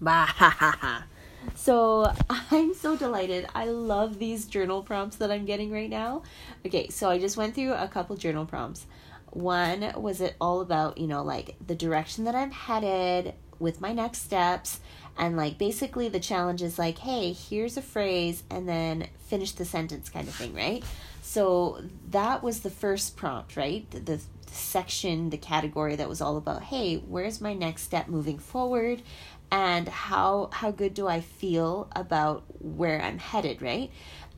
Bah, so I'm so delighted. I love these journal prompts that I'm getting right now. Okay, so I just went through a couple journal prompts. One was it all about, you know, like the direction that I'm headed with my next steps and like basically the challenge is like, hey, here's a phrase and then finish the sentence kind of thing, right? So that was the first prompt, right? The, the section, the category that was all about, hey, where's my next step moving forward? and how how good do I feel about where I'm headed, right?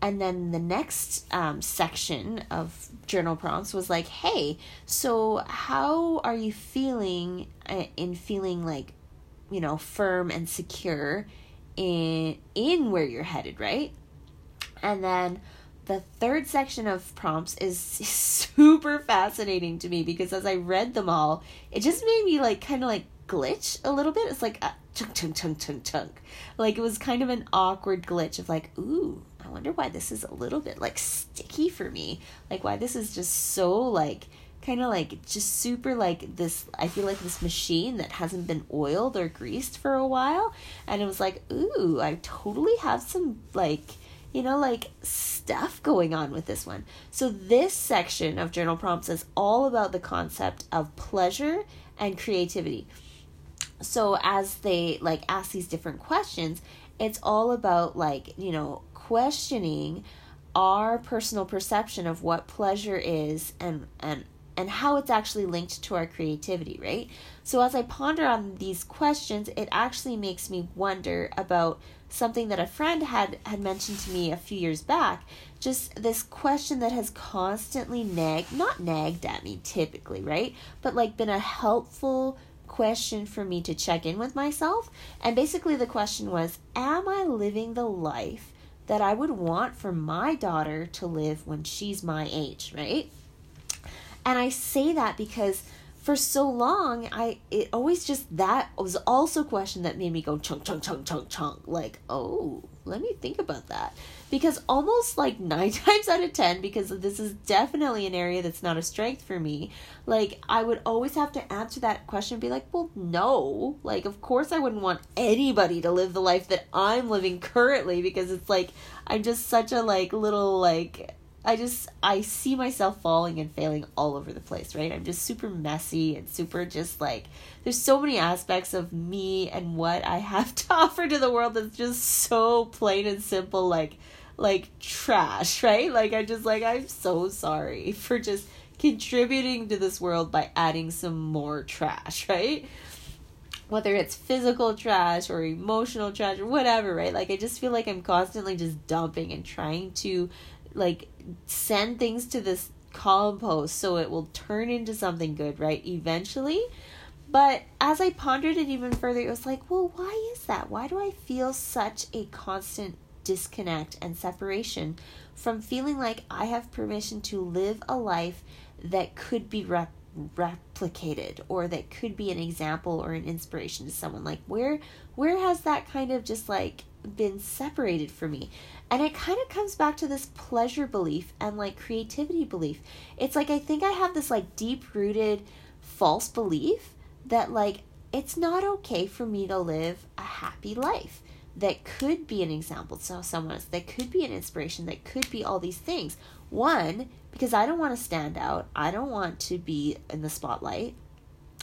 And then the next um, section of journal prompts was like, hey, so how are you feeling uh, in feeling like, you know, firm and secure in in where you're headed, right? And then the third section of prompts is super fascinating to me because as I read them all, it just made me like kind of like glitch a little bit. It's like uh, chunk, chunk, chunk, chunk, chunk. Like it was kind of an awkward glitch of like, ooh, I wonder why this is a little bit like sticky for me. Like why this is just so like kind of like just super like this I feel like this machine that hasn't been oiled or greased for a while. And it was like, ooh, I totally have some like you know, like stuff going on with this one. So, this section of journal prompts is all about the concept of pleasure and creativity so as they like ask these different questions it's all about like you know questioning our personal perception of what pleasure is and and and how it's actually linked to our creativity right so as i ponder on these questions it actually makes me wonder about something that a friend had had mentioned to me a few years back just this question that has constantly nagged not nagged at me typically right but like been a helpful question for me to check in with myself. And basically, the question was Am I living the life that I would want for my daughter to live when she's my age, right? And I say that because for so long i it always just that was also a question that made me go chunk chunk chunk chunk chunk. Like oh let me think about that. Because almost like nine times out of ten because this is definitely an area that's not a strength for me like i would always have to answer that question and be like well no. Like of course i wouldn't want anybody to live the life that i'm living currently because it's like i'm just such a like little like I just I see myself falling and failing all over the place, right? I'm just super messy and super just like there's so many aspects of me and what I have to offer to the world that's just so plain and simple like like trash, right? Like I just like I'm so sorry for just contributing to this world by adding some more trash, right? Whether it's physical trash or emotional trash or whatever, right? Like I just feel like I'm constantly just dumping and trying to like send things to this compost so it will turn into something good, right? Eventually. But as I pondered it even further, it was like, well, why is that? Why do I feel such a constant disconnect and separation from feeling like I have permission to live a life that could be rep- replicated or that could be an example or an inspiration to someone? Like, where where has that kind of just like been separated for me? And it kind of comes back to this pleasure belief and like creativity belief. It's like I think I have this like deep rooted false belief that like it's not okay for me to live a happy life that could be an example to someone else, that could be an inspiration, that could be all these things. One, because I don't want to stand out, I don't want to be in the spotlight.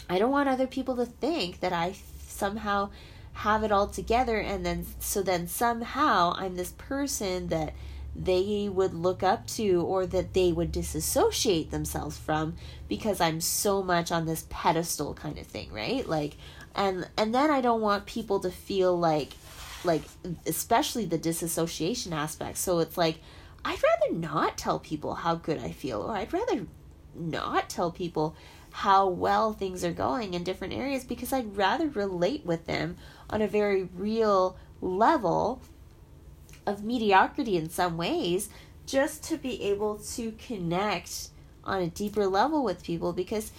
I don't want other people to think that I somehow have it all together and then so then somehow I'm this person that they would look up to or that they would disassociate themselves from because I'm so much on this pedestal kind of thing, right? Like and and then I don't want people to feel like like especially the disassociation aspect. So it's like I'd rather not tell people how good I feel or I'd rather not tell people how well things are going in different areas because I'd rather relate with them on a very real level of mediocrity in some ways just to be able to connect on a deeper level with people because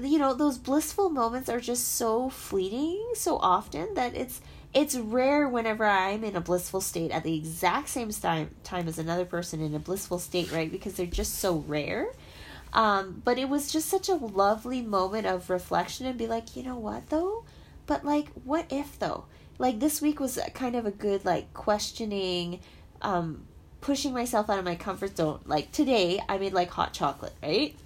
you know those blissful moments are just so fleeting so often that it's it's rare whenever I'm in a blissful state at the exact same time time as another person in a blissful state, right? Because they're just so rare. Um, but it was just such a lovely moment of reflection and be like, you know what though? But like, what if though? like this week was kind of a good like questioning um pushing myself out of my comfort zone like today i made like hot chocolate right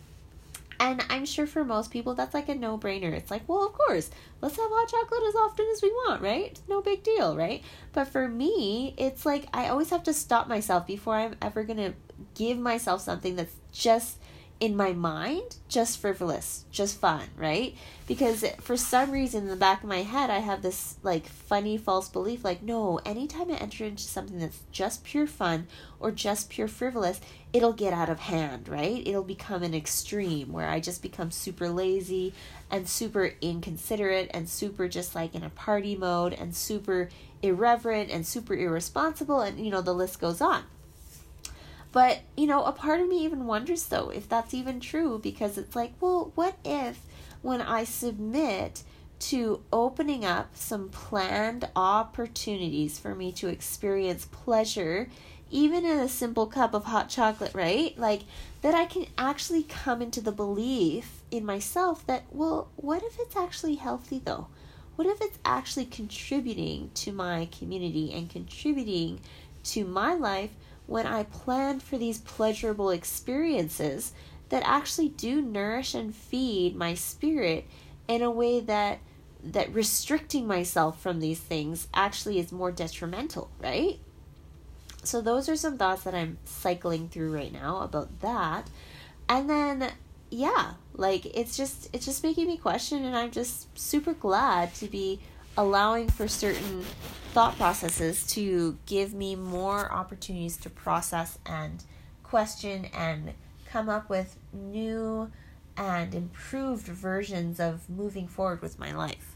and I'm sure for most people that's like a no brainer. It's like, well, of course, let's have hot chocolate as often as we want, right? No big deal, right? But for me, it's like I always have to stop myself before I'm ever going to give myself something that's just in my mind just frivolous, just fun, right? Because for some reason in the back of my head, I have this like funny false belief like, no, anytime I enter into something that's just pure fun or just pure frivolous, it'll get out of hand, right? It'll become an extreme where I just become super lazy and super inconsiderate and super just like in a party mode and super irreverent and super irresponsible, and you know, the list goes on. But, you know, a part of me even wonders though if that's even true because it's like, well, what if when I submit to opening up some planned opportunities for me to experience pleasure, even in a simple cup of hot chocolate, right? Like that I can actually come into the belief in myself that, well, what if it's actually healthy though? What if it's actually contributing to my community and contributing to my life when I plan for these pleasurable experiences that actually do nourish and feed my spirit in a way that that restricting myself from these things actually is more detrimental, right? So those are some thoughts that I'm cycling through right now about that. And then yeah, like it's just it's just making me question and I'm just super glad to be allowing for certain thought processes to give me more opportunities to process and question and come up with new and improved versions of moving forward with my life.